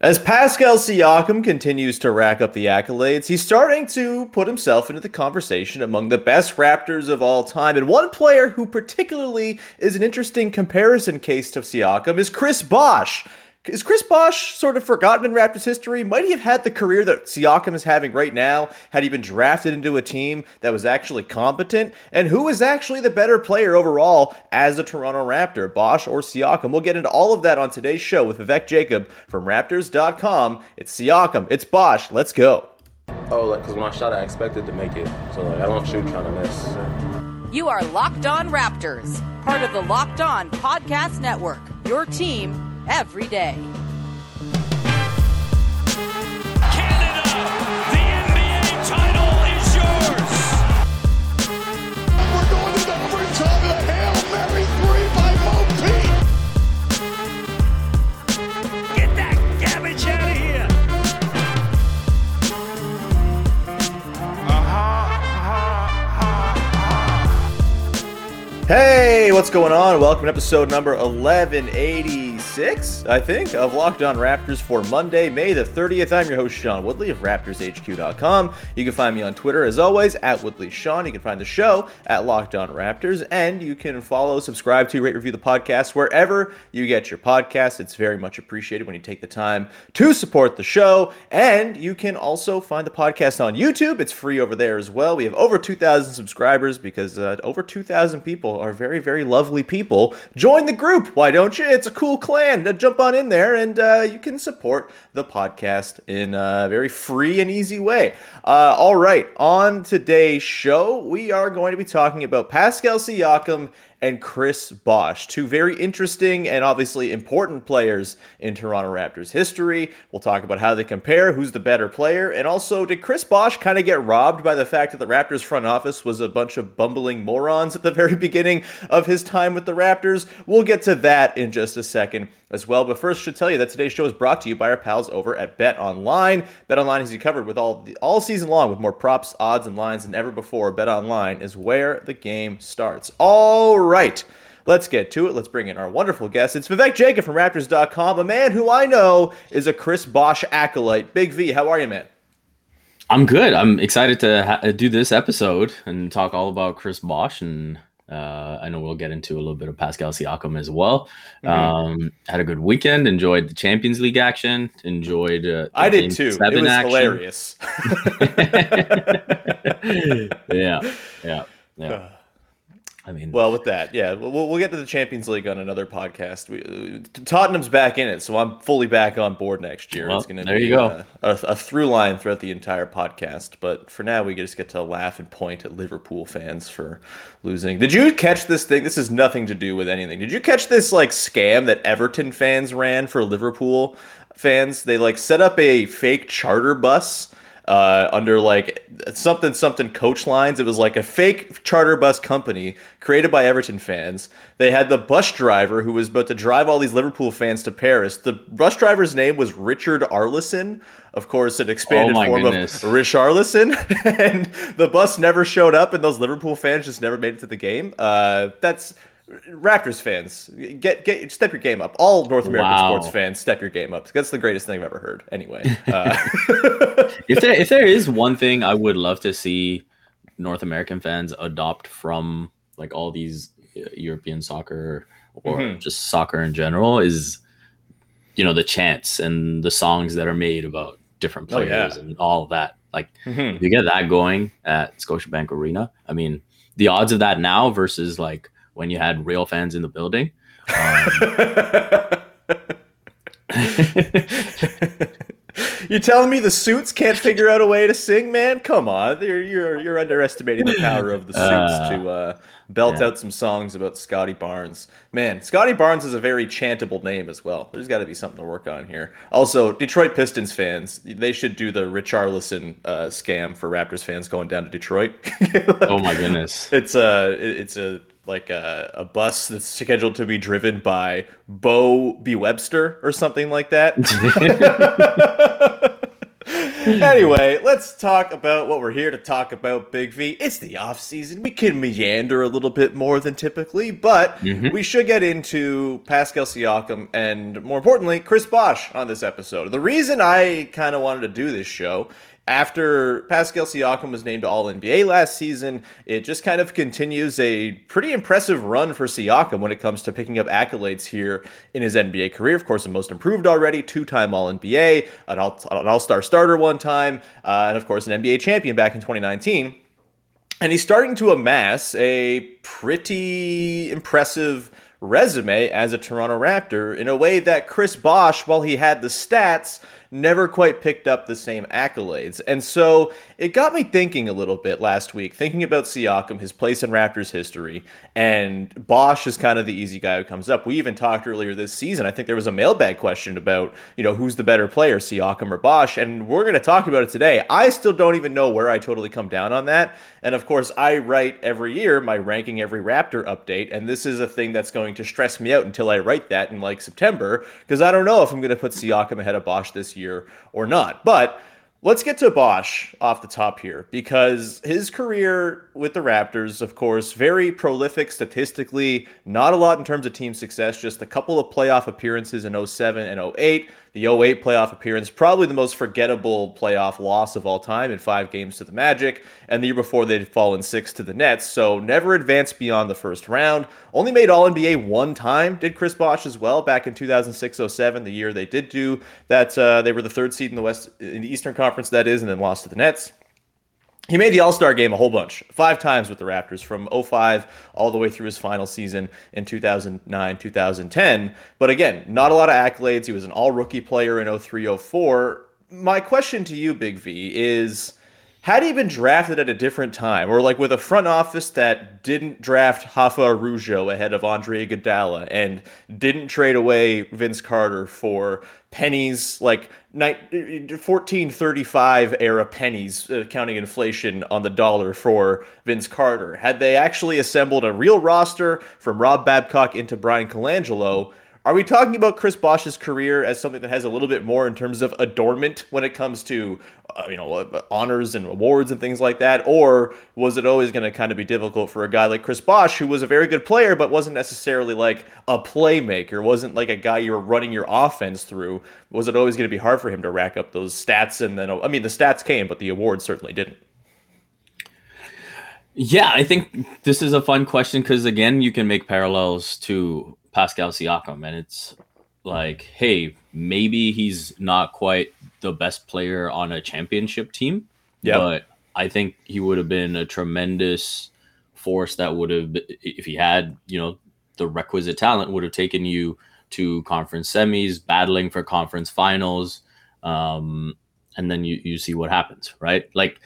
As Pascal Siakam continues to rack up the accolades, he's starting to put himself into the conversation among the best Raptors of all time. And one player who particularly is an interesting comparison case to Siakam is Chris Bosh. Is Chris Bosh sort of forgotten in Raptors history? Might he have had the career that Siakam is having right now had he been drafted into a team that was actually competent? And who is actually the better player overall as a Toronto Raptor, Bosh or Siakam? We'll get into all of that on today's show with Vivek Jacob from Raptors.com. It's Siakam, it's Bosh. Let's go. Oh, like because when I shot, I expected to make it, so like I don't shoot trying to miss. You are Locked On Raptors, part of the Locked On Podcast Network. Your team every day. Canada, the NBA title is yours. We're going to overtime. A Hail Mary three by Mo Pete. Get that garbage out of here. Hey, what's going on? Welcome to episode number 1186, I think, of Locked On Raptors for Monday, May the 30th. I'm your host, Sean Woodley of RaptorsHQ.com. You can find me on Twitter, as always, at Woodley Sean. You can find the show at Locked On Raptors, and you can follow, subscribe to, rate, review the podcast wherever you get your podcast. It's very much appreciated when you take the time to support the show, and you can also find the podcast on YouTube. It's free over there as well. We have over 2,000 subscribers because uh, over 2,000 people are very, very lovely people. Join the group. Why don't you? It's a cool clan. Uh, jump on in there and uh, you can support the podcast in a very free and easy way. Uh, all right. On today's show, we are going to be talking about Pascal Siakam and Chris Bosh, two very interesting and obviously important players in Toronto Raptors history. We'll talk about how they compare, who's the better player, and also did Chris Bosh kind of get robbed by the fact that the Raptors front office was a bunch of bumbling morons at the very beginning of his time with the Raptors? We'll get to that in just a second as well. But first, I should tell you that today's show is brought to you by our pals over at Bet Online. Bet Online has you covered with all the, all season long with more props, odds, and lines than ever before. Bet Online is where the game starts. All right. Let's get to it. Let's bring in our wonderful guest. It's Vivek Jacob from Raptors.com, a man who I know is a Chris Bosh acolyte. Big V, how are you, man? I'm good. I'm excited to ha- do this episode and talk all about Chris Bosh, and uh, I know we'll get into a little bit of Pascal Siakam as well. Mm-hmm. Um, had a good weekend. Enjoyed the Champions League action. Enjoyed. Uh, I did too. It seven was action. hilarious. yeah, yeah, yeah. I mean, Well, with that, yeah, we'll, we'll get to the Champions League on another podcast. We, uh, Tottenham's back in it, so I'm fully back on board next year. Well, it's going to there be you go. uh, a, a through line throughout the entire podcast. But for now, we just get to laugh and point at Liverpool fans for losing. Did you catch this thing? This has nothing to do with anything. Did you catch this like scam that Everton fans ran for Liverpool fans? They like set up a fake charter bus uh, under like something something coach lines. It was like a fake charter bus company created by Everton fans. They had the bus driver who was about to drive all these Liverpool fans to Paris. The bus driver's name was Richard Arlison. Of course, an expanded Oh form goodness. of Rich Arlison, and the bus never showed up, and those Liverpool fans just never made it to the game. Uh, that's Raptors fans. Get get step your game up. All North American Wow. sports fans, step your game up. That's the greatest thing I've ever heard. Anyway, uh, if there if there is one thing I would love to see North American fans adopt from like all these uh, European soccer or Mhm. just soccer in general is you know the chants and the songs that are made about different Oh, yeah. players and all that. Like mhm. if you get that going at Scotiabank Arena, I mean the odds of that now versus like when you had real fans in the building. Um, You telling me the suits can't figure out a way to sing, man? Come on, you're you're, you're underestimating the power of the suits Uh, to uh, belt yeah. out some songs about Scottie Barnes. Man, Scottie Barnes is a very chantable name as well. There's got to be something to work on here. Also, Detroit Pistons fans, they should do the Richarlison uh, scam for Raptors fans going down to Detroit. Oh my goodness. It's a it's a like a, a bus that's scheduled to be driven by Bobby Webster or something like that. anyway, let's talk about what we're here to talk about, Big V. It's the off season. We can meander a little bit more than typically, but mm-hmm. we should get into Pascal Siakam and more importantly, Chris Bosh on this episode. The reason I kind of wanted to do this show after Pascal Siakam was named All NBA last season, it just kind of continues a pretty impressive run for Siakam when it comes to picking up accolades here in his NBA career. Of course, the most improved already, two time All NBA, an All Star starter one time, uh, and of course, an NBA champion back in 2019. And he's starting to amass a pretty impressive resume as a Toronto Raptor in a way that Chris Bosh, while he had the stats, never quite picked up the same accolades. And so it got me thinking a little bit last week, thinking about Siakam, his place in Raptors history, and Bosh is kind of the easy guy who comes up. We even talked earlier this season. I think there was a mailbag question about, you know, who's the better player, Siakam or Bosh, and we're going to talk about it today. I still don't even know where I totally come down on that. And of course, I write every year my ranking every Raptor update, and this is a thing that's going to stress me out until I write that in like September because I don't know if I'm going to put Siakam ahead of Bosh this year or not. But Let's get to Bosh off the top here because his career with the Raptors, of course, very prolific statistically, not a lot in terms of team success, just a couple of playoff appearances in 07 and 08. The 08 playoff appearance, probably the most forgettable playoff loss of all time in five games to the Magic. And the year before, they'd fallen six to the Nets. So never advanced beyond the first round. Only made All NBA one time, did Chris Bosh as well back in 2006 07, the year they did do that. Uh, they were the third seed in the West, in the Eastern Conference, that is, and then lost to the Nets. He made the All Star game a whole bunch, five times with the Raptors from 05 all the way through his final season in 2009, 2010. But again, not a lot of accolades. He was an all rookie player in 03, 04. My question to you, Big V, is had he been drafted at a different time, or like with a front office that didn't draft Rafa Araujo ahead of Andre Iguodala and didn't trade away Vince Carter for pennies, like 1435 era pennies, uh, counting inflation on the dollar for Vince Carter, had they actually assembled a real roster from Rob Babcock into Bryan Colangelo, are we talking about Chris Bosh's career as something that has a little bit more in terms of adornment when it comes to, uh, you know, uh, honors and awards and things like that, or was it always going to kind of be difficult for a guy like Chris Bosh, who was a very good player but wasn't necessarily like a playmaker, wasn't like a guy you were running your offense through? Was it always going to be hard for him to rack up those stats? And then, I mean, the stats came, but the awards certainly didn't. Yeah, I think this is a fun question because again, you can make parallels to Pascal Siakam, and it's like, hey, maybe he's not quite the best player on a championship team, Yeah. but I think he would have been a tremendous force that would have, if he had, you know, the requisite talent, would have taken you to conference semis, battling for conference finals, um, and then you you see what happens, right? Like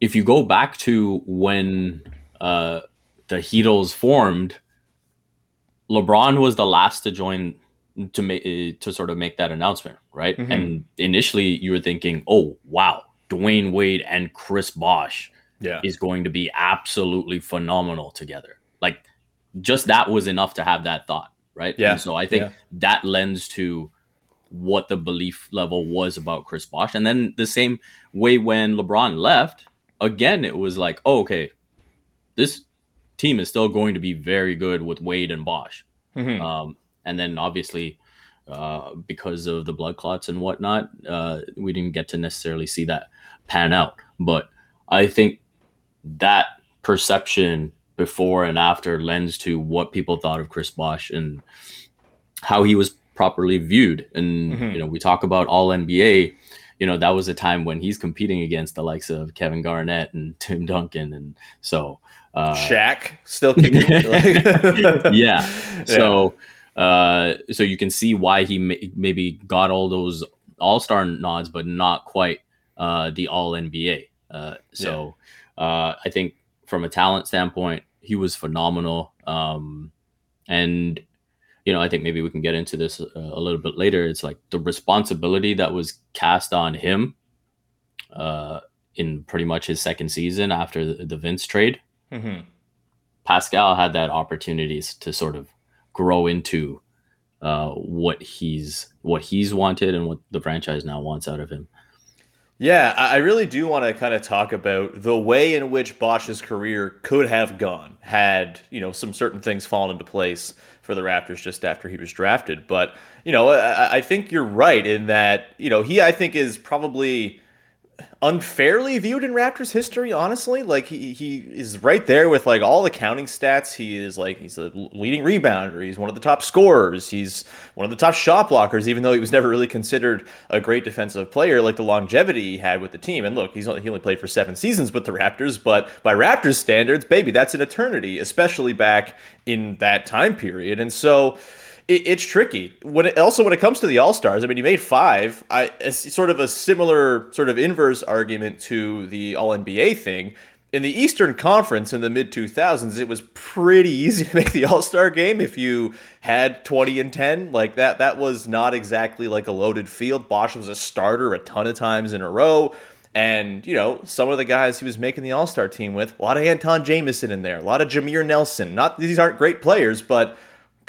if you go back to when uh, the Heatles formed, LeBron was the last to join to make to sort of make that announcement, right? Mhm. And initially, you were thinking, "Oh, wow, Dwyane Wade and Chris Bosh Yeah. is going to be absolutely phenomenal together." Like, just that was enough to have that thought, right? Yeah. And so I think Yeah. that lends to what the belief level was about Chris Bosh, and then the same way when LeBron left, again, it was like, oh, okay, this team is still going to be very good with Wade and Bosh. Mhm. Um, and then obviously, uh, because of the blood clots and whatnot, uh, we didn't get to necessarily see that pan out. But I think that perception before and after lends to what people thought of Chris Bosh and how he was properly viewed. And Mhm. you know, we talk about all NBA. You know, that was a time when he's competing against the likes of Kevin Garnett and Tim Duncan, and so uh, Shaq still kicking. yeah. So, uh, so you can see why he may, maybe got all those All Star nods, but not quite uh, the All NBA. Uh, so uh, I think from a talent standpoint, he was phenomenal. Um, and you know, I think maybe we can get into this a, a little bit later. It's like the responsibility that was cast on him uh, in pretty much his second season after the, the Vince trade. Mhm. Pascal had that opportunity to sort of grow into uh, what he's what he's wanted and what the franchise now wants out of him. Yeah, I I really do want to kind of talk about the way in which Bosh's career could have gone had, you know, some certain things fallen into place for the Raptors just after he was drafted. But, you know, I, I think you're right in that, you know, he, I think, is probably unfairly viewed in Raptors history, honestly. Like he he is right there with like all the counting stats. He is like he's a leading rebounder. He's one of the top scorers. He's one of the top shot blockers, even though he was never really considered a great defensive player, like the longevity he had with the team. And look, he's only, he only played for seven seasons with the Raptors, but by Raptors standards, baby, that's an eternity, especially back in that time period. And so it, it's tricky when it also when it comes to the all stars. I mean, you made five. I it's sort of a similar sort of inverse argument to the All NBA thing. In the Eastern Conference in the mid 2000s, it was pretty easy to make the All Star game if you had 20 and 10. Like that, that was not exactly like a loaded field. Bosh was a starter a ton of times in a row. And, you know, some of the guys he was making the All Star team with, a lot of Antawn Jamison in there, a lot of Jameer Nelson. Not these aren't great players, but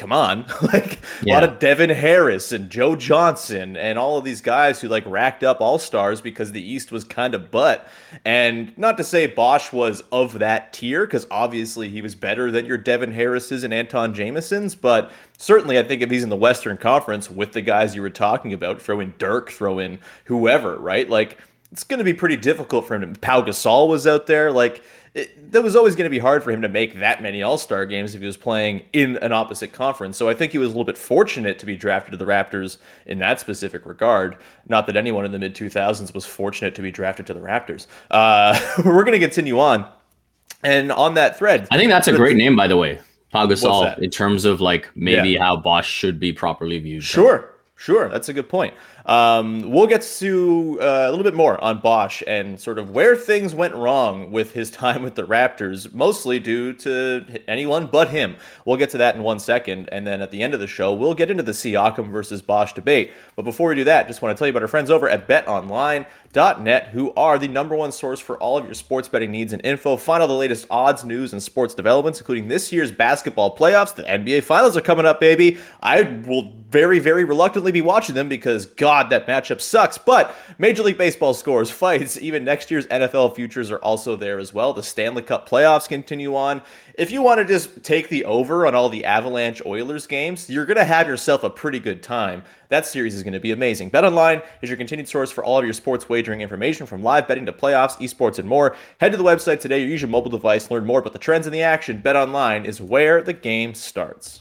come on. Like a lot of devin harris and joe johnson and all of these guys who like racked up all stars because the east was kind of butt. And not to say bosh was of that tier because obviously he was better than your devin harris's and antawn jamisons but certainly i think if he's in the western conference with the guys you were talking about throw in dirk throw in whoever right? Like it's going to be pretty difficult for him. Pau gasol was out there. Like it, that was always going to be hard for him to make that many All Star games if he was playing in an opposite conference. So I think he was a little bit fortunate to be drafted to the Raptors in that specific regard. Not that anyone in the mid 2000s was fortunate to be drafted to the Raptors. Uh, we're going to continue on. And on that thread, I think that's a great name, by the way, Pau Gasol, in terms of like maybe Yeah. how Bosh should be properly viewed. Sure, sure. That's a good point. Um, we'll get to uh, a little bit more on Bosh and sort of where things went wrong with his time with the Raptors, mostly due to anyone but him. We'll get to that in one second. And then at the end of the show, we'll get into the Siakam versus Bosh debate. But before we do that, just want to tell you about our friends over at betonline.net, who are the number one source for all of your sports betting needs and info. Find all the latest odds, news, and sports developments, including this year's basketball playoffs. The NBA Finals are coming up, baby. I will very, very reluctantly be watching them because, God, that matchup sucks. But Major League Baseball scores, fights, even next year's NFL futures are also there as well. The Stanley Cup playoffs continue on. If you want to just take the over on all the Avalanche Oilers games, you're going to have yourself a pretty good time. That series is going to be amazing. BetOnline is your continued source for all of your sports wagering information from live betting to playoffs, esports, and more. Head to the website today or use your mobile device learn more about the trends in the action. BetOnline is where the game starts.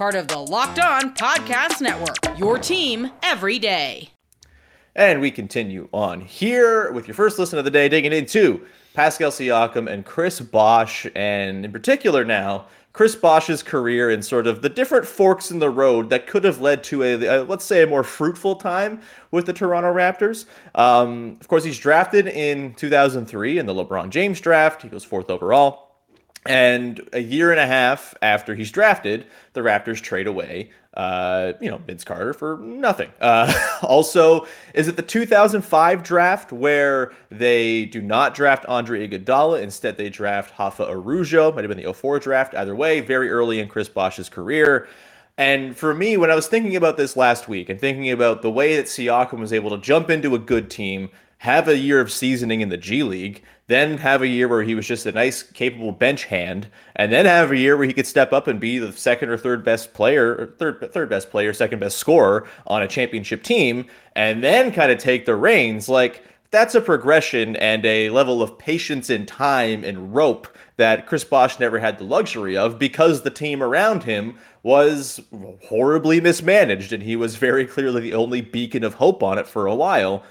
Part of the Locked On Podcast Network, your team every day. And we continue on here with your first listen of the day, digging into Pascal Siakam and Chris Bosh, and in particular now, Chris Bosh's career and sort of the different forks in the road that could have led to a, a let's say, a more fruitful time with the Toronto Raptors. Um, of course, he's drafted in 2003 in the LeBron James draft. He goes fourth overall. And a year and a half after he's drafted, the Raptors trade away, uh, you know, Vince Carter for nothing. Uh, also, is it the 2005 draft where they do not draft Andre Iguodala? Instead, they draft Rafa Araujo. Might have been the 04 draft. Either way, very early in Chris Bosh's career. And for me, when I was thinking about this last week and thinking about the way that Siakam was able to jump into a good team, have a year of seasoning in the G League, then have a year where he was just a nice, capable bench hand, and then have a year where he could step up and be the second or third best player, or third third best player, second best scorer on a championship team, and then kind of take the reins. Like that's a progression and a level of patience and time and rope that Chris Bosh never had the luxury of because the team around him was horribly mismanaged and he was very clearly the only beacon of hope on it for a while.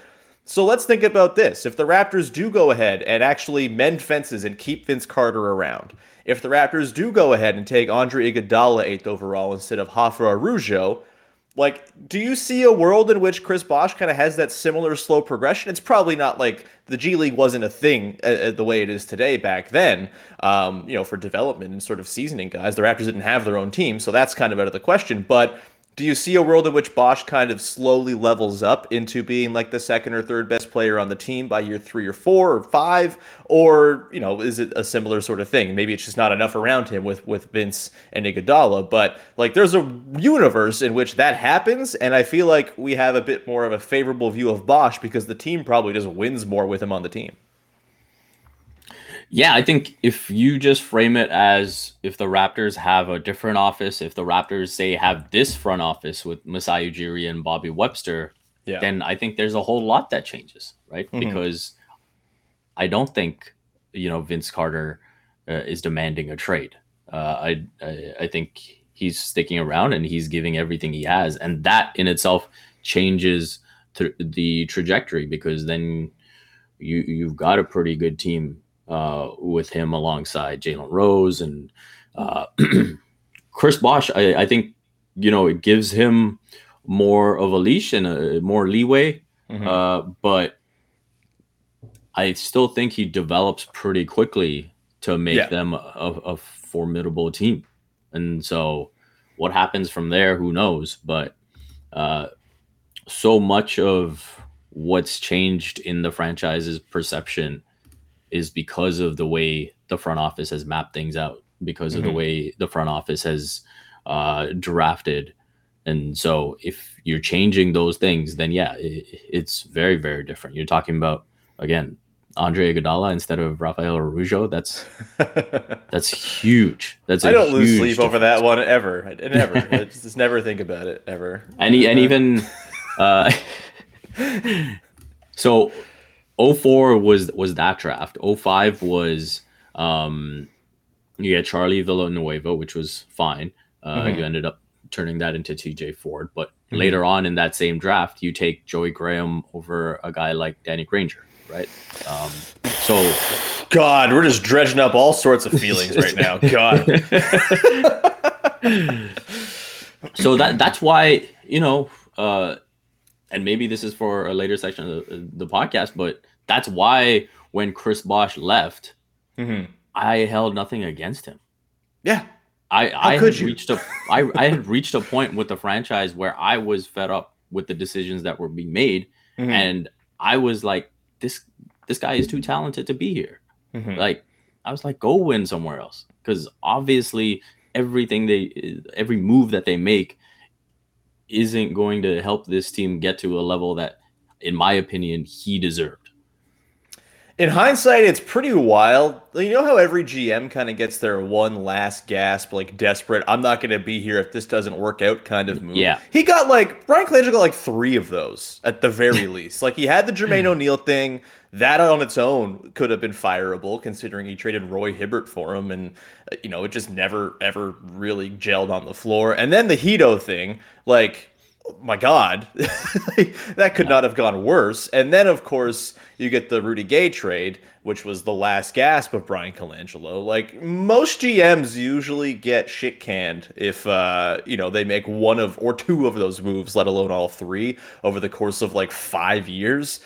So let's think about this. If the Raptors do go ahead and actually mend fences and keep Vince Carter around, if the Raptors do go ahead and take Andre Iguodala eighth overall instead of Rafa Araujo, like, do you see a world in which Chris Bosh kind of has that similar slow progression? It's probably not like the G League wasn't a thing uh, uh, the way it is today back then, um, you know, for development and sort of seasoning guys. The Raptors didn't have their own team, so that's kind of out of the question. But do you see a world in which Bosh kind of slowly levels up into being like the second or third best player on the team by year three or four or five? Or, you know, is it a similar sort of thing? Maybe it's just not enough around him with, with Vince and Iguodala, but like there's a universe in which that happens. And I feel like we have a bit more of a favorable view of Bosh because the team probably just wins more with him on the team. Yeah, I think if you just frame it as if the Raptors have a different office, if the Raptors say have this front office with Masai Ujiri and Bobby Webster, yeah. then I think there's a whole lot that changes, right? Mm-hmm. Because I don't think you know Vince Carter uh, is demanding a trade. Uh, I, I I think he's sticking around and he's giving everything he has, and that in itself changes th- the trajectory because then you you've got a pretty good team uh, with him alongside Jalen Rose and uh, Chris Bosh. I, I, think you know it gives him more of a leash and a, more leeway, mm-hmm. uh, but I still think he develops pretty quickly to make yeah. them a, a formidable team. And so, what happens from there, who knows? But uh, so much of what's changed in the franchise's perception is because of the way the front office has mapped things out, because mm-hmm. of the mm-hmm. way the front office has uh, drafted. And so, if you're changing those things, then yeah, it, it's very, very different. You're talking about again Andre Iguodala instead of Rafael Araujo. That's that's huge. That's I don't lose sleep difference. over that one ever. I never. I just, just, never think about it ever. And and even uh, so 04 was was that draft. 05 was um you had Charlie Villanueva, which was fine. Uh, mm-hmm. You ended up turning that into TJ Ford, but mm-hmm. later on in that same draft, you take Joey Graham over a guy like Danny Granger, right? Um, so, God, we're just dredging up all sorts of feelings right now. God. so that that's why you know, uh, and maybe this is for a later section of the, the podcast, but that's why when Chris Bosh left, mm-hmm. I held nothing against him. Yeah. I, How I had you? reached a I, I had reached a point with the franchise where I was fed up with the decisions that were being made. Mm-hmm. And I was like, this this guy is too talented to be here. Mm-hmm. Like, I was like, go win somewhere else. Because obviously everything they every move that they make isn't going to help this team get to a level that, in my opinion, he deserved in hindsight, it's pretty wild. You know how every GM kind of gets their one last gasp, like desperate, I'm not going to be here if this doesn't work out kind of move. Yeah. He got like, Brian Clancy got like three of those at the very least. Like he had the Jermaine O'Neal thing. That on its own could have been fireable considering he traded Roy Hibbert for him. And, uh, you know, it just never, ever really gelled on the floor. And then the Hedo thing, like, my God, that could not have gone worse. And then, of course, you get the Rudy Gay trade, which was the last gasp of Bryan Colangelo. Like most GMs usually get shit canned if uh, you know they make one of or two of those moves, let alone all three, over the course of like five years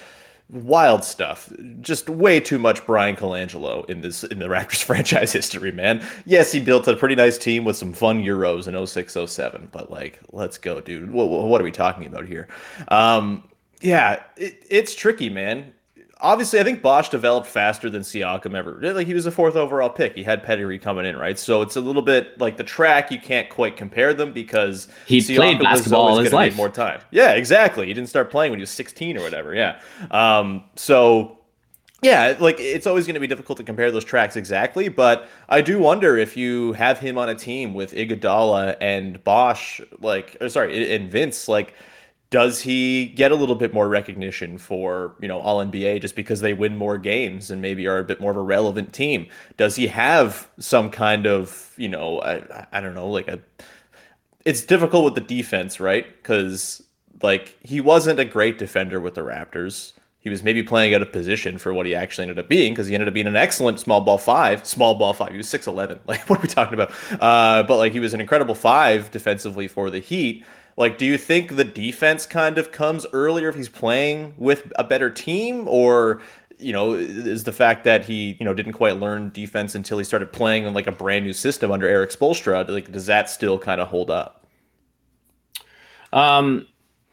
wild stuff. Just way too much Bryan Colangelo in this in the Raptors franchise history, man. Yes, he built a pretty nice team with some fun Euros in 06, 07, but like, let's go, dude. What, what are we talking about here? Um, yeah, it, it's tricky, man obviously, I think Bosh developed faster than Siakam ever. Like he was a fourth overall pick. He had pedigree coming in, right? So it's a little bit like the track. You can't quite compare them because he played basketball all his life. More time. Yeah, exactly. He didn't start playing when he was 16 or whatever. Yeah. Um, so yeah, like it's always going to be difficult to compare those tracks exactly, but I do wonder if you have him on a team with Iguodala and Bosh, like, or sorry, and Vince, like does he get a little bit more recognition for you know all NBA just because they win more games and maybe are a bit more of a relevant team? Does he have some kind of you know I, I don't know like a it's difficult with the defense right because like he wasn't a great defender with the Raptors. He was maybe playing out of position for what he actually ended up being because he ended up being an excellent small ball five. Small ball five. He was six eleven. Like what are we talking about? Uh, but like he was an incredible five defensively for the Heat. Like, do you think the defense kind of comes earlier if he's playing with a better team, or you know, is the fact that he you know didn't quite learn defense until he started playing in like a brand new system under Erik Spoelstra? Like, does that still kind of hold up? Um,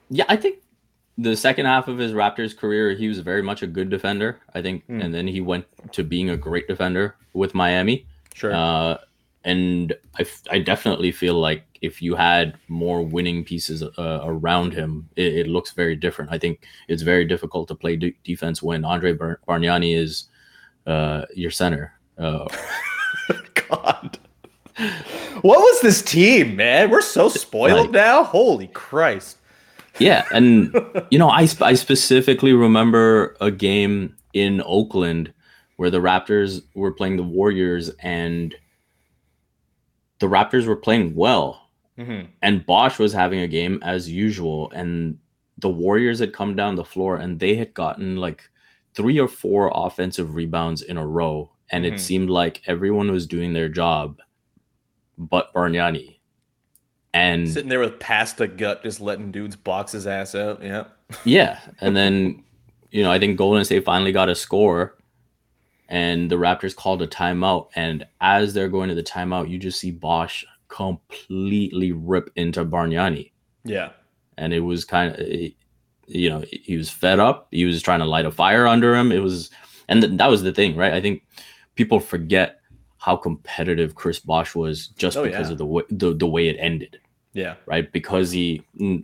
yeah, I think the second half of his Raptors career, he was very much a good defender. I think, Hmm. and then he went to being a great defender with Miami. Sure. Uh, and I, f- I definitely feel like if you had more winning pieces uh, around him, it, it looks very different. I think it's very difficult to play de- defense when Andre Bar- Bargnani is uh, your center. Uh, God. What was this team, man? We're so spoiled Like- now. Holy Christ. Yeah, and you know, I sp- I specifically remember a game in Oakland where the Raptors were playing the Warriors, and the Raptors were playing well, Mhm. and Bosh was having a game as usual, and the Warriors had come down the floor and they had gotten like three or four offensive rebounds in a row, and Mhm. it seemed like everyone was doing their job, but Bargnani. And Sitting there with pasta gut, just letting dudes box his ass out. Yeah. Yeah, and then you know I think Golden State finally got a score, and the Raptors called a timeout. And as they're going to the timeout, you just see Bosh completely rip into Bargnani, Yeah. and it was kind of you know he was fed up. He was trying to light a fire under him. It was, and th- that was the thing, right? I think people forget how competitive Chris Bosh was just Oh, because yeah. of the way the, the way it ended Yeah. right? Because he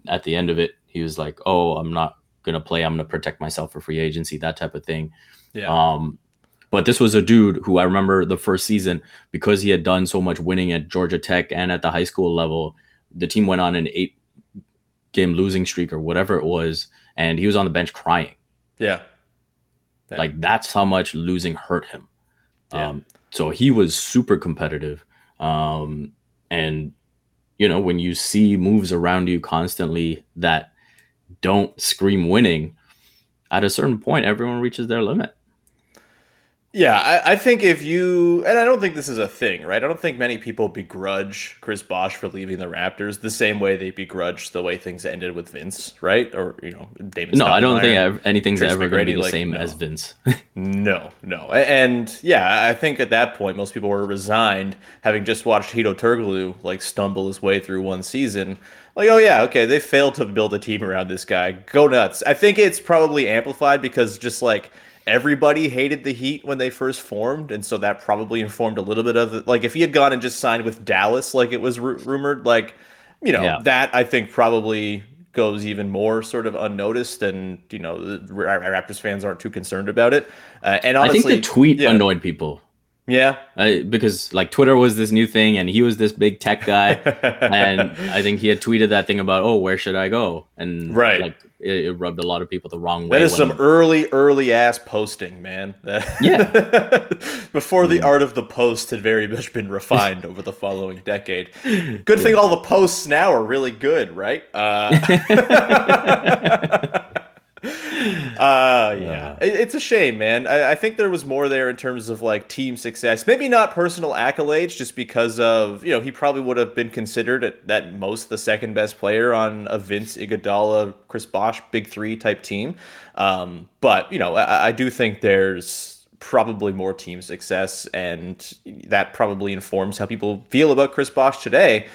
at the end of it, he was like, "Oh, I'm not gonna play. I'm gonna protect myself for free agency, that type of thing." Yeah. Um, but this was a dude who I remember the first season because he had done so much winning at Georgia Tech and at the high school level. The team went on an eight game losing streak or whatever it was, and he was on the bench crying. yeah. Yeah. Like that's how much losing hurt him. Yeah. Um, so he was super competitive. Um, and you know, when you see moves around you constantly that don't scream winning, at a certain point, everyone reaches their limit. Yeah, I, I think if you, and I don't think this is a thing, right? I don't think many people begrudge Chris Bosh for leaving the Raptors the same way they begrudge the way things ended with Vince, right? Or you know, David. No, I don't think anything's Tracy ever going to be the like, same no. as Vince. No, no. And yeah, I think at that point most people were resigned, having just watched Hedo Turkoglu like stumble his way through one season. Like, oh yeah, okay, they failed to build a team around this guy. Go nuts. I think it's probably amplified because just like everybody hated the Heat when they first formed, and so that probably informed a little bit of it. Like, if he had gone and just signed with Dallas, like it was ru- rumored, like you know Yeah. that I think probably goes even more sort of unnoticed, and you know the Ra- Raptors fans aren't too concerned about it. Uh, and I think the tweet yeah, annoyed people. Yeah, uh, because like Twitter was this new thing, and he was this big tech guy, and I think he had tweeted that thing about, "Oh, where should I go?" And Right. like it, it rubbed a lot of people the wrong way. that is some early, early ass posting, man. Yeah. Before the art of the post had very much been refined over the following decade. Good thing all the posts now are really good, right? Uh, Uh, yeah, It- it's a shame, man. I, I think there was more there in terms of like team success. Maybe not personal accolades, just because of you know he probably would have been considered at, at most the second best player on a Vince Iguodala, Chris Bosh, Big Three type team. Um, but you know, I, I do think there's probably more team success, and that probably informs how people feel about Chris Bosh today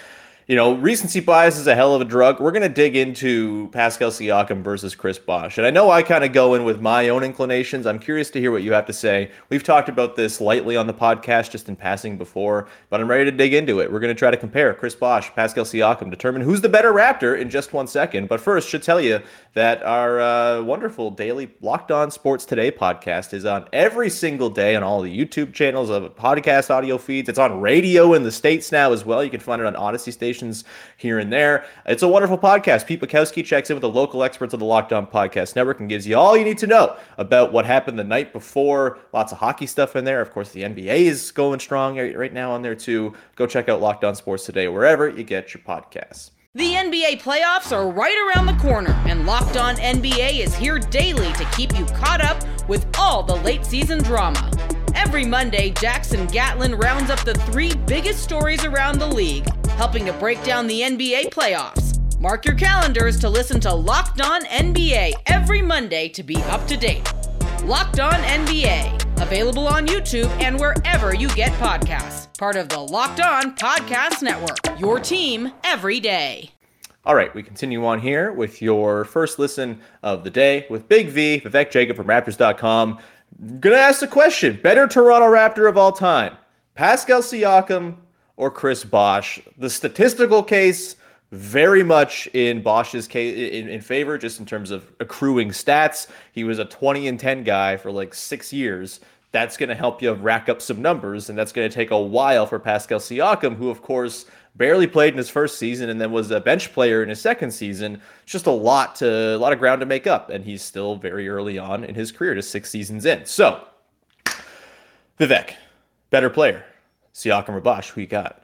you know, recency bias is a hell of a drug. We're going to dig into Pascal Siakam versus Chris Bosh. And I know I kind of go in with my own inclinations. I'm curious to hear what you have to say. We've talked about this lightly on the podcast, just in passing before, but I'm ready to dig into it. We're going to try to compare Chris Bosh, Pascal Siakam, determine who's the better Raptor in just one second. But first, should tell you that our uh, wonderful daily Locked On Sports Today podcast is on every single day on all the YouTube channels of podcast audio feeds. It's on radio in the States now as well. You can find it on Odyssey Station conversations here and there. It's a wonderful podcast. Pete Bukowski checks in with the local experts of the Locked On Podcast Network and gives you all you need to know about what happened the night before. Lots of hockey stuff in there. Of course, the NBA is going strong right now on there too. Go check out Locked On Sports today, wherever you get your podcasts. The NBA playoffs are right around the corner, and Locked On NBA is here daily to keep you caught up with all the late season drama. Every Monday, Jackson Gatlin rounds up the three biggest stories around the league, helping to break down the NBA playoffs. Mark your calendars to listen to Locked On NBA every Monday to be up to date. Locked On NBA, available on YouTube and wherever you get podcasts. Part of the Locked On Podcast Network, your team every day. All right, we continue on here with your first listen of the day with Big V, Vivek Jacob from Raptors.com. Gonna ask the question better Toronto Raptor of all time, Pascal Siakam or Chris Bosh? The statistical case very much in Bosh's case in, in favor, just in terms of accruing stats. He was a 20 and 10 guy for like six years. That's going to help you rack up some numbers, and that's going to take a while for Pascal Siakam, who, of course, barely played in his first season and then was a bench player in his second season. It's just a lot to a lot of ground to make up, and he's still very early on in his career, just six seasons in. So, Vivek, better player, Siakam or Bosh, who you got?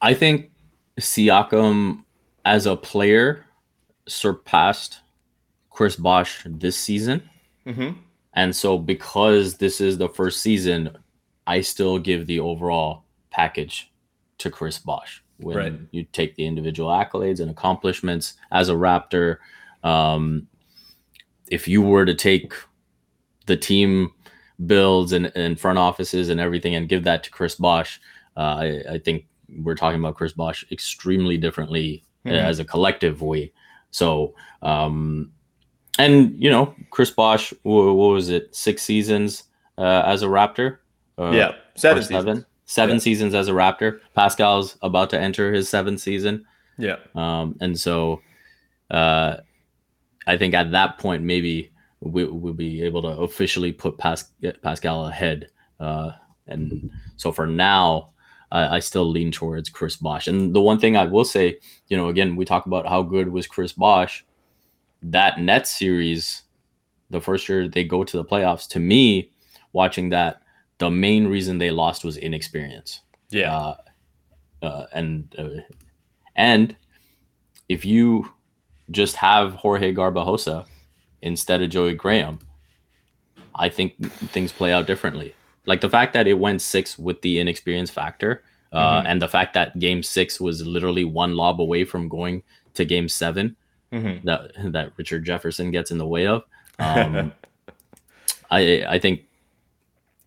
I think Siakam as a player surpassed Chris Bosh this season. Mm-hmm. And so, because this is the first season, I still give the overall package to Chris Bosh. When Right. you take the individual accolades and accomplishments as a Raptor, um, if you were to take the team builds and, and front offices and everything and give that to Chris Bosh, uh, I, I think we're talking about Chris Bosh extremely differently uh, Mhm. as a collective way. So, um, and you know, Chris Bosh, wha- what was it, six seasons uh, as a Raptor? Uh, yeah, seven seven, seasons. seven Yeah. seasons as a Raptor. Pascal's about to enter his seventh season, Yeah, um, and so uh, I think at that point maybe we, we'll be able to officially put Pas- Pascal ahead. Uh, and so for now, I, I still lean towards Chris Bosh. And the one thing I will say, you know, again, we talk about how good was Chris Bosh. That Nets series, the first year they go to the playoffs, to me, watching that, the main reason they lost was inexperience. yeah, Uh, uh, and uh, and if you just have Jorge Garbajosa instead of Joey Graham, I think things play out differently. Like the fact that it went six with the inexperience factor, uh, Mhm. and the fact that Game Six was literally one lob away from going to Game Seven, Mhm. that that Richard Jefferson gets in the way of. Um, I I think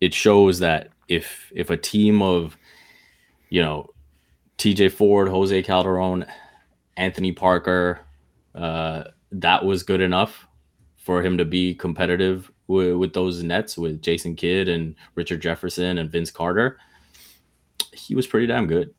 it shows that if if a team of you know TJ Ford, Jose Calderon, Anthony Parker, uh, that was good enough for him to be competitive with, those Nets with Jason Kidd and Richard Jefferson and Vince Carter. He was pretty damn good.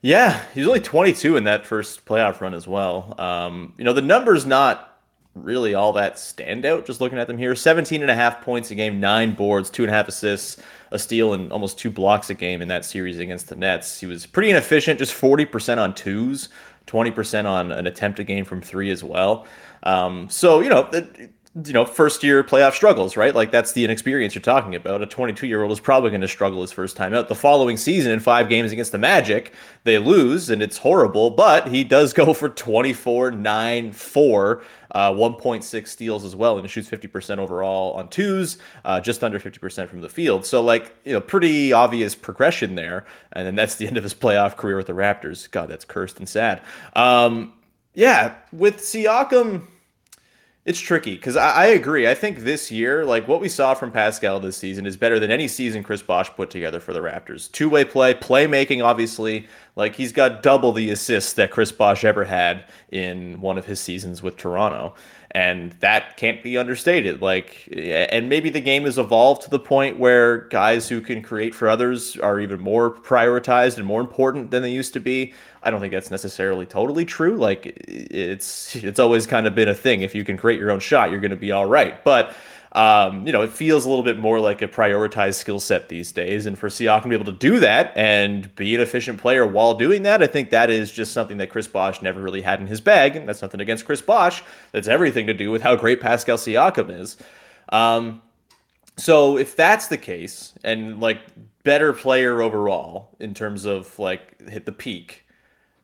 Yeah, he's only 22 in that first playoff run as well. Um, you know, the number's not really all that standout just looking at them here 17 and a half points a game, nine boards, two and a half assists, a steal, and almost two blocks a game in that series against the Nets. He was pretty inefficient, just 40% on twos, 20% on an attempt a game from three as well. Um, so, you know, you know, first year playoff struggles, right? Like that's the inexperience you're talking about. A 22 year old is probably going to struggle his first time out. The following season, in five games against the Magic, they lose and it's horrible, but he does go for 24, 9, 4, uh, 1.6 steals as well, and shoots 50% overall on twos, uh, just under 50% from the field. So, like, you know, pretty obvious progression there. And then that's the end of his playoff career with the Raptors. God, that's cursed and sad. Um, yeah, with Siakam. It's tricky because I, I agree. I think this year, like what we saw from Pascal this season, is better than any season Chris Bosh put together for the Raptors. Two way play, playmaking, obviously. Like he's got double the assists that Chris Bosh ever had in one of his seasons with Toronto. And that can't be understated. Like, and maybe the game has evolved to the point where guys who can create for others are even more prioritized and more important than they used to be. I don't think that's necessarily totally true. Like it's it's always kind of been a thing. If you can create your own shot, you're going to be all right. But um, you know, it feels a little bit more like a prioritized skill set these days. And for Siakam to be able to do that and be an efficient player while doing that, I think that is just something that Chris Bosh never really had in his bag. And that's nothing against Chris Bosh. That's everything to do with how great Pascal Siakam is. Um, so if that's the case, and like better player overall in terms of like hit the peak,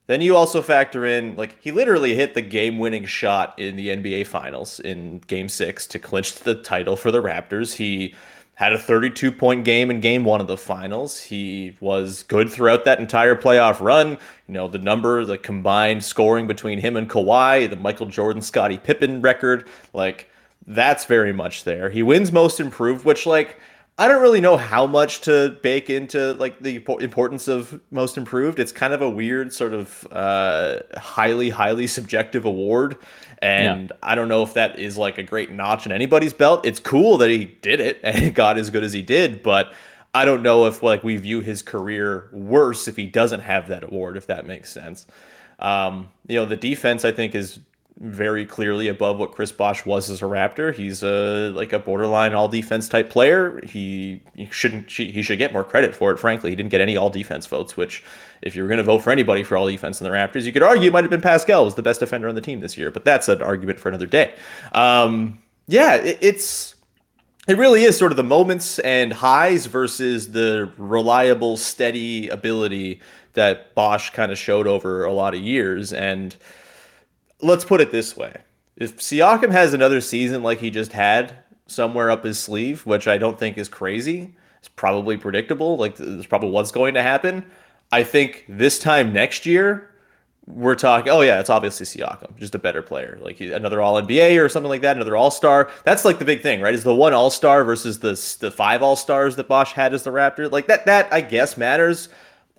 then you also factor in like he literally hit the game-winning shot in the NBA Finals in Game Six to clinch the title for the Raptors. He had a 32 point game in game one of the finals. He was good throughout that entire playoff run. You know, the number, the combined scoring between him and Kawhi, the Michael Jordan, Scottie Pippen record, like that's very much there. He wins most improved, which, like, I don't really know how much to bake into like the importance of most improved. It's kind of a weird sort of uh, highly, highly subjective award, and yeah. I don't know if that is like a great notch in anybody's belt. It's cool that he did it and got as good as he did, but I don't know if like we view his career worse if he doesn't have that award. If that makes sense. Um, you know, the defense I think is very clearly above what Chris Bosh was as a Raptor. He's a like a borderline all defense type player. He, he shouldn't he should get more credit for it. Frankly, he didn't get any all defense votes. Which, if you were going to vote for anybody for all defense in the Raptors, you could argue it might have been Pascal was the best defender on the team this year. But that's an argument for another day. Um, yeah, it, it's it really is sort of the moments and highs versus the reliable, steady ability that Bosh kind of showed over a lot of years and let's put it this way. If Siakam has another season like he just had somewhere up his sleeve, which I don't think is crazy, it's probably predictable. Like this probably what's going to happen. I think this time next year, we're talking. Oh yeah, it's obviously Siakam, just a better player, like another All NBA or something like that, another All Star. That's like the big thing, right? Is the one All Star versus the the five All Stars that Bosh had as the Raptor. Like that. That I guess matters.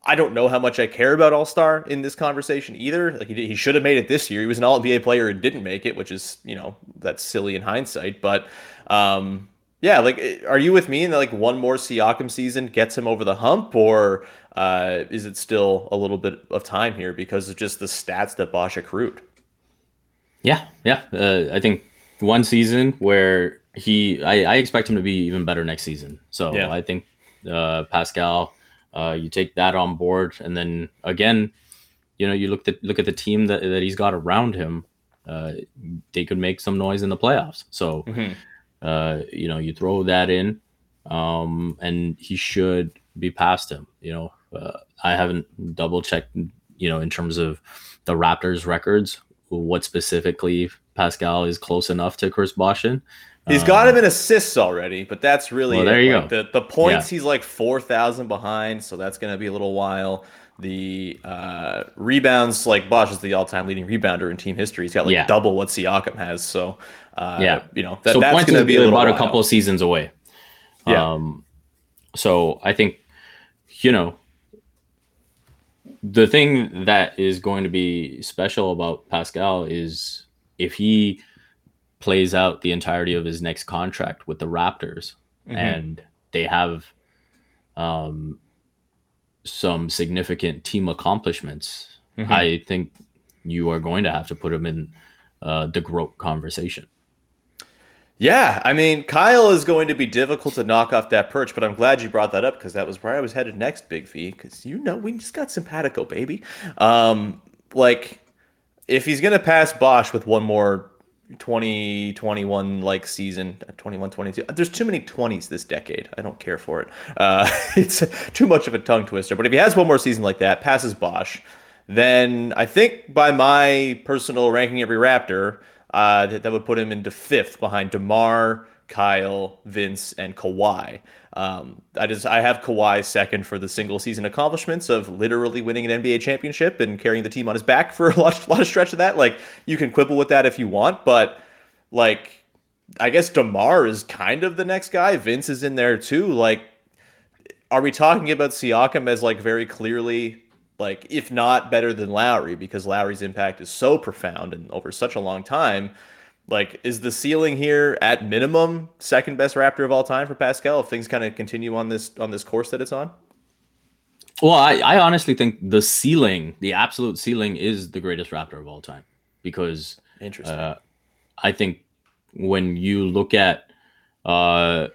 I don't know how much I care about All Star in this conversation either. Like he, he should have made it this year. He was an All NBA player and didn't make it, which is you know that's silly in hindsight. But um, yeah, like eh, are you with me in that like one more Siakam season gets him over the hump, or uh, is it still a little bit of time here because of just the stats that Bosh accrued? Yeah, yeah. Uh, I think one season where he, I, I, expect him to be even better next season. So yeah. I think uh, Pascal uh, you take that on board, and then again, you know, you look at look at the team that, that he's got around him. Uh, they could make some noise in the playoffs. So, mm-hmm. uh, you know, you throw that in, um, and he should be past him. You know, uh, I haven't double checked, you know, in terms of the Raptors records, what specifically Pascal is close enough to Chris Bosh in. He's got him in assists already, but that's really well, there it. you like go. The, the points yeah. he's like four thousand behind, so that's going to be a little while. The uh, rebounds, like Bosh is the all-time leading rebounder in team history. He's got like yeah. double what Siakam has. So uh, yeah, you know that, so that's going to be a about while. a couple of seasons away. Yeah. Um, so I think you know the thing that is going to be special about Pascal is if he plays out the entirety of his next contract with the Raptors, mm-hmm. and they have um, some significant team accomplishments, mm-hmm. I think you are going to have to put him in uh, the GOAT conversation. Yeah, I mean, Kyle is going to be difficult to knock off that perch, but I'm glad you brought that up because that was where I was headed next, Big V. Because you know we just got simpatico, baby. Um, like, if he's gonna pass Bosh with one more 2021 like season 21 22 there's too many 20s this decade. I don't care for it. Uh, it's too much of a tongue twister. But if he has one more season like that passes bosh then i think by my personal ranking every raptor uh, that, that would put him into fifth behind demar kyle vince and Kawhi. Um, I just I have Kawhi second for the single season accomplishments of literally winning an NBA championship and carrying the team on his back for a lot, lot of stretch of that. Like you can quibble with that if you want, but like I guess Demar is kind of the next guy. Vince is in there too. Like, are we talking about Siakam as like very clearly like if not better than Lowry because Lowry's impact is so profound and over such a long time? Like, is the ceiling here at minimum second best Raptor of all time for Pascal if things kind of continue on this on this course that it's on? Well, I, I honestly think the ceiling, the absolute ceiling, is the greatest Raptor of all time because interesting. Uh, I think when you look at uh,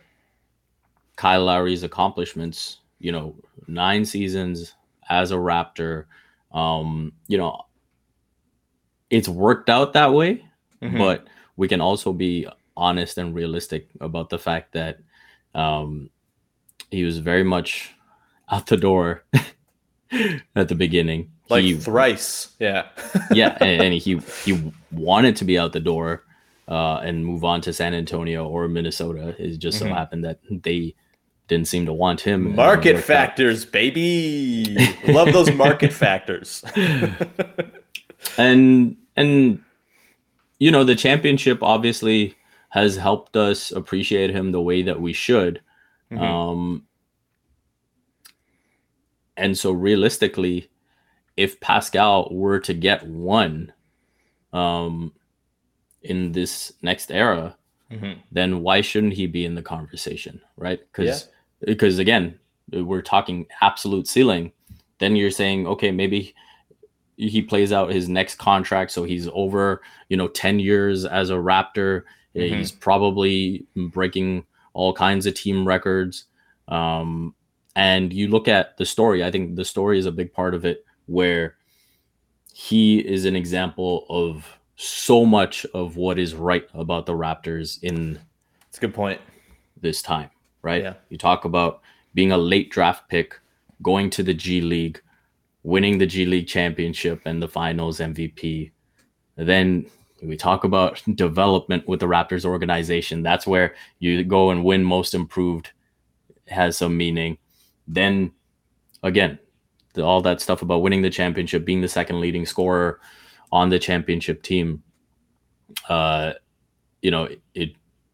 Kyle Lowry's accomplishments, you know, nine seasons as a Raptor, um, you know, it's worked out that way, Mhm. but we can also be honest and realistic about the fact that um, he was very much out the door at the beginning. like he, thrice. Yeah. yeah, and, and he he wanted to be out the door uh, and move on to San Antonio or Minnesota. It just so Mhm. happened that they didn't seem to want him. Market worked out. factors, baby. Love those market factors. and and you know the championship obviously has helped us appreciate him the way that we should Mhm. um and so realistically if pascal were to get one um in this next era Mhm. then why shouldn't he be in the conversation right because because again we're talking absolute ceiling then you're saying okay maybe he plays out his next contract so he's over you know 10 years as a raptor Mhm. he's probably breaking all kinds of team records um and you look at the story i think the story is a big part of it where he is an example of so much of what is right about the raptors in It's a good point. this time, right? Yeah. You talk about being a late draft pick, going to the G League, winning the G League championship and the finals MVP. Then we talk about development with the Raptors organization. That's where you go and win most improved has some meaning. Then again, the, all that stuff about winning the championship, being the second leading scorer on the championship team. Uh, you know,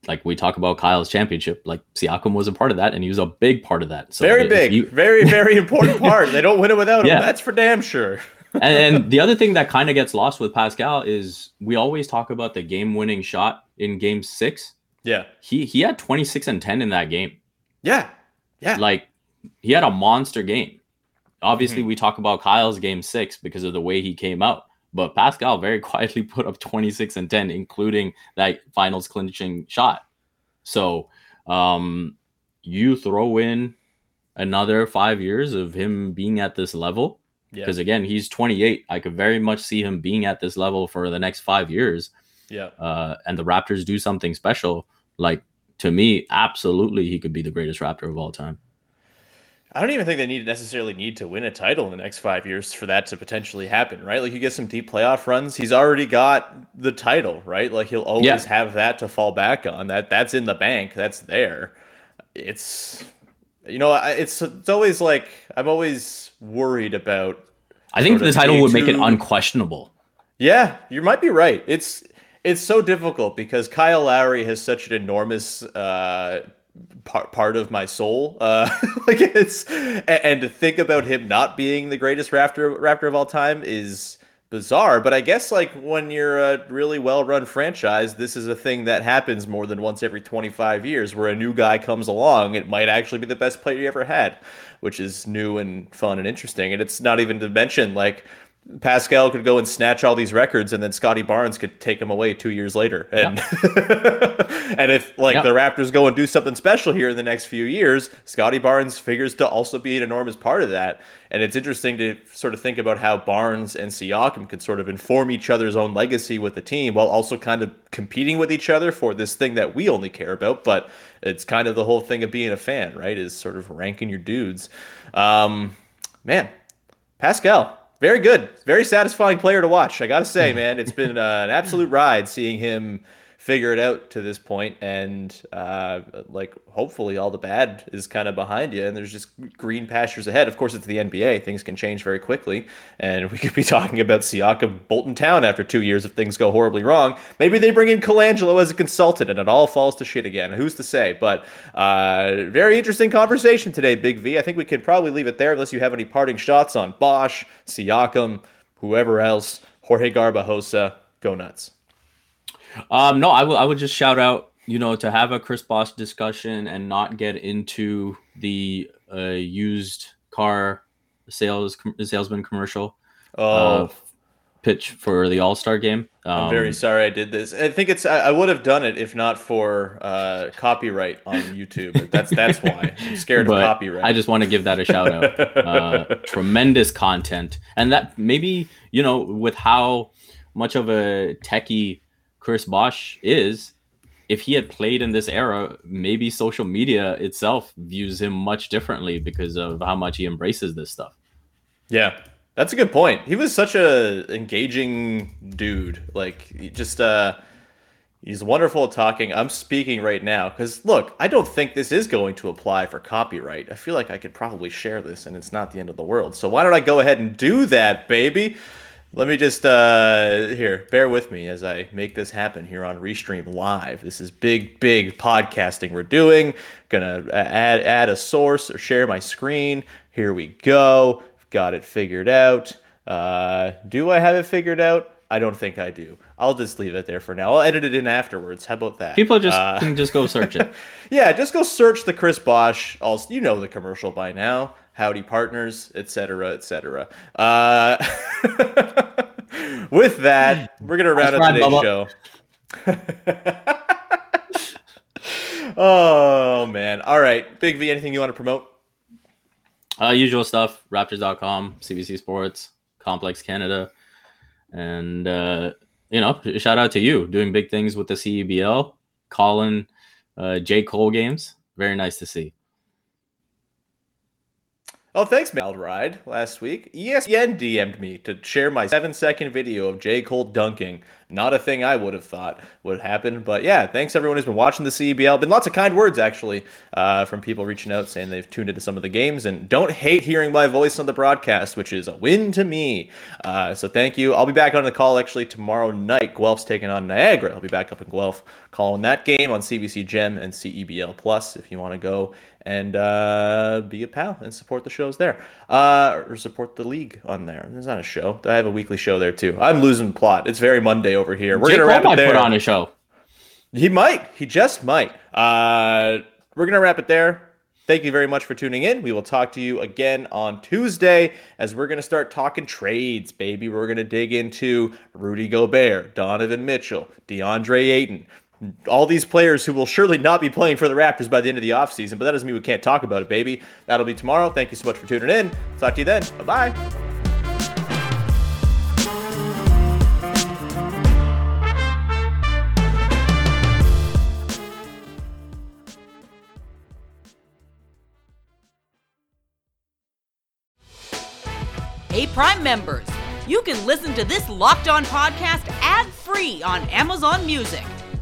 like we talk about Kyle's championship, like Siakam was a part of that, and he was a big part of that. So very big, you- very, very important part. They don't win it without him. Yeah. That's for damn sure. and, and the other thing that kind of gets lost with Pascal is we always talk about the game-winning shot in Game Six. Yeah. He he had 26 and 10 in that game. Yeah. Yeah. Like he had a monster game. Mm-hmm. Obviously, we talk about Kyle's game six because of the way he came out, but Pascal very quietly put up 26 and 10, including that finals clinching shot. So um you throw in another five years of him being at this level. Yeah. Because again, he's 28. I could very much see him being at this level for the next five years. Yeah. Uh, and the Raptors do something special. Like to me, absolutely, he could be the greatest Raptor of all time. I don't even think they need necessarily need to win a title in the next five years for that to potentially happen, right? Like you get some deep playoff runs, he's already got the title, right? Like he'll always Yeah. have that to fall back on. That that's in the bank. That's there. It's you know, I- it's it's always like I'm always worried about. I think the title would make it unquestionable. Yeah, you might be right. It's it's so difficult because Kyle Lowry has such an enormous uh, part part of my soul. Uh, like it's and to think about him not being the greatest Raptor Raptor of all time is bizarre. But I guess like when you're a really well run franchise, this is a thing that happens more than once every 25 years, where a new guy comes along. It might actually be the best player you ever had, which is new and fun and interesting. And it's not even to mention like. Pascal could go and snatch all these records, and then Scottie Barnes could take them away two years later. And and if like the Raptors go and do something special here in the next few years, Scottie Barnes figures to also be an enormous part of that. And it's interesting to sort of think about how Barnes and Siakam could sort of inform each other's own legacy with the team while also kind of competing with each other for this thing that we only care about. But it's kind of the whole thing of being a fan, right? Is sort of ranking your dudes. Um, man, Pascal, very good, very satisfying player to watch. I gotta say, man, it's been uh, an absolute ride seeing him figure it out to this point, and uh, like hopefully all the bad is kind of behind you, and there's just green pastures ahead. Of course, it's the NBA; things can change very quickly, and we could be talking about Siakam Bolton Town after two years if things go horribly wrong. Maybe they bring in Colangelo as a consultant, and it all falls to shit again. Who's to say? But uh, very interesting conversation today, Big V. I think we could probably leave it there unless you have any parting shots on Bosh, Siakam, whoever else, Jorge Garbajosa. Go nuts. Um, no, I will. I would just shout out, you know, to have a Chris Bosh discussion and not get into the uh, used car sales salesman commercial. Oh, Uh, pitch for the All Star game. Um, I'm very sorry I did this. I think it's I, I would have done it if not for uh, copyright on YouTube. That's that's why I'm scared of copyright. I just want to give that a shout out. Uh, tremendous content, and that maybe you know with how much of a techie Chris Bosh is, if he had played in this era, maybe social media itself views him much differently because of how much he embraces this stuff. Yeah, that's a good point. He was such a engaging dude. Like just uh he's wonderful at talking. I'm speaking right now cuz look, I don't think this is going to apply for copyright. I feel like I could probably share this and it's not the end of the world. So why don't I go ahead and do that, baby? Let me just uh here, bear with me as I make this happen here on Restream Live. This is big big podcasting we're doing. Going to add add a source or share my screen. Here we go got it figured out. Uh, do I have it figured out? I don't think I do. I'll just leave it there for now. I'll edit it in afterwards. How about that? People just Uh, can just go search it. yeah, just go search the Chris Bosh. Also, you know the commercial by now. Howdy Partners, etc., etc. Uh, with that, we're gonna round ride, today's show. oh man! All right, Big V. Anything you want to promote? Uh, usual stuff, Raptors.com, CBC Sports, Complex Canada. And, uh, you know, shout out to you doing big things with the CEBL, calling uh, J. Cole games. Very nice to see. Oh, thanks, Mal Ride. Last week, ESPN DM'd me to share my seven-second video of J. Cole dunking. Not a thing I would have thought would happen, but yeah, thanks everyone who's been watching the CBL. Been lots of kind words actually uh, from people reaching out saying they've tuned into some of the games and don't hate hearing my voice on the broadcast, which is a win to me. Uh, so thank you. I'll be back on the call actually tomorrow night. Guelph's taking on Niagara. I'll be back up in Guelph calling that game on CBC Gem and CEBL Plus if you want to go and uh, be a pal and support the shows there, uh, or support the league on there. There's not a show. I have a weekly show there too. I'm losing plot. It's very Monday over here. We're gonna Cole wrap it there. put on a show. He might. He just might. Uh, we're gonna wrap it there. Thank you very much for tuning in. We will talk to you again on Tuesday as we're going to start talking trades, baby. We're going to dig into Rudy Gobert, Donovan Mitchell, DeAndre Ayton, all these players who will surely not be playing for the Raptors by the end of the offseason, but that doesn't mean we can't talk about it, baby. That'll be tomorrow. Thank you so much for tuning in. Talk to you then. Bye bye. Hey, Prime members, you can listen to this Locked On podcast ad free on Amazon Music.